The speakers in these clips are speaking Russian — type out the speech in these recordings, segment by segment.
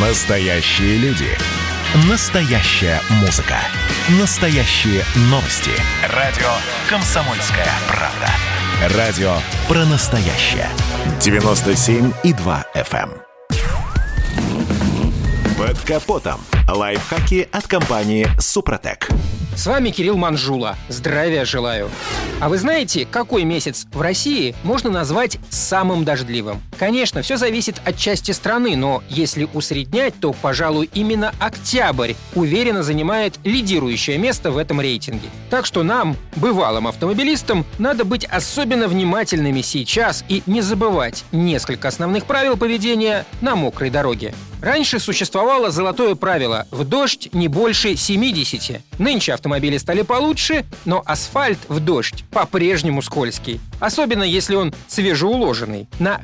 Настоящие люди. Настоящая музыка. Настоящие новости. Радио «Комсомольская правда». Радио про настоящее. 97,2 FM. эм. Под капотом. Лайфхаки от компании «Супротек». С вами Кирилл Манжула. Здравия желаю. А вы знаете, какой месяц в России можно назвать самым дождливым? Конечно, все зависит от части страны, но если усреднять, то, пожалуй, именно октябрь уверенно занимает лидирующее место в этом рейтинге. Так что нам, бывалым автомобилистам, надо быть особенно внимательными сейчас и не забывать несколько основных правил поведения на мокрой дороге. Раньше существовало золотое правило – в дождь не больше 70. Нынче автомобили стали получше, но асфальт в дождь по-прежнему скользкий. Особенно если он свежеуложенный. На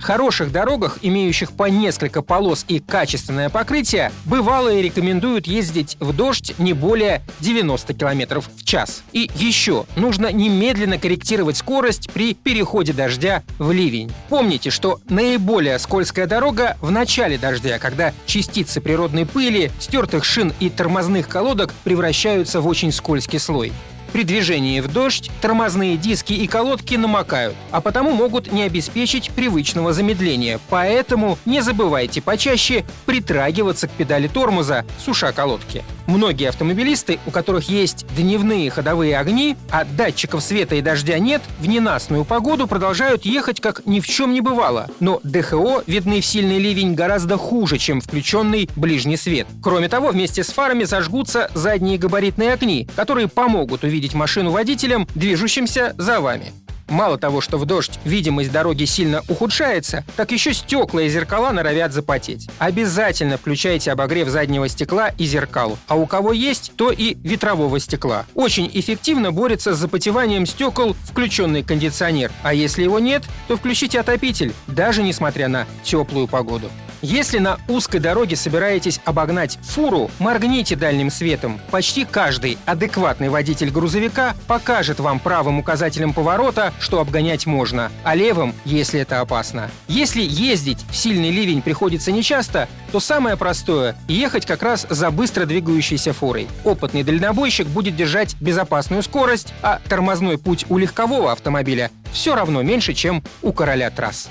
хороших дорогах, имеющих по несколько полос и качественное покрытие, бывалые рекомендуют ездить в дождь не более 90 км в час. И еще, нужно немедленно корректировать скорость при переходе дождя в ливень. Помните, что наиболее скользкая дорога в начале дождя, когда частицы природной пыли, стертых шин и тормозных колодок превращаются в очень скользкий слой. При движении в дождь тормозные диски и колодки намокают, а потому могут не обеспечить привычного замедления. Поэтому не забывайте почаще притрагиваться к педали тормоза, суша колодки. Многие автомобилисты, у которых есть дневные ходовые огни, а датчиков света и дождя нет, в ненастную погоду продолжают ехать как ни в чем не бывало. Но ДХО видны в сильный ливень гораздо хуже, чем включенный ближний свет. Кроме того, вместе с фарами зажгутся задние габаритные огни, которые помогут увидеть машину водителям, движущимся за вами. Мало того, что в дождь видимость дороги сильно ухудшается, так еще стекла и зеркала норовят запотеть. Обязательно включайте обогрев заднего стекла и зеркал, а у кого есть, то и ветрового стекла. Очень эффективно борется с запотеванием стекол включенный кондиционер, а если его нет, то включите отопитель, даже несмотря на теплую погоду. Если на узкой дороге собираетесь обогнать фуру, моргните дальним светом. Почти каждый адекватный водитель грузовика покажет вам правым указателем поворота, что обгонять можно, а левым, если это опасно. Если ездить в сильный ливень приходится нечасто, то самое простое – ехать как раз за быстро двигающейся фурой. Опытный дальнобойщик будет держать безопасную скорость, а тормозной путь у легкового автомобиля все равно меньше, чем у короля трасс.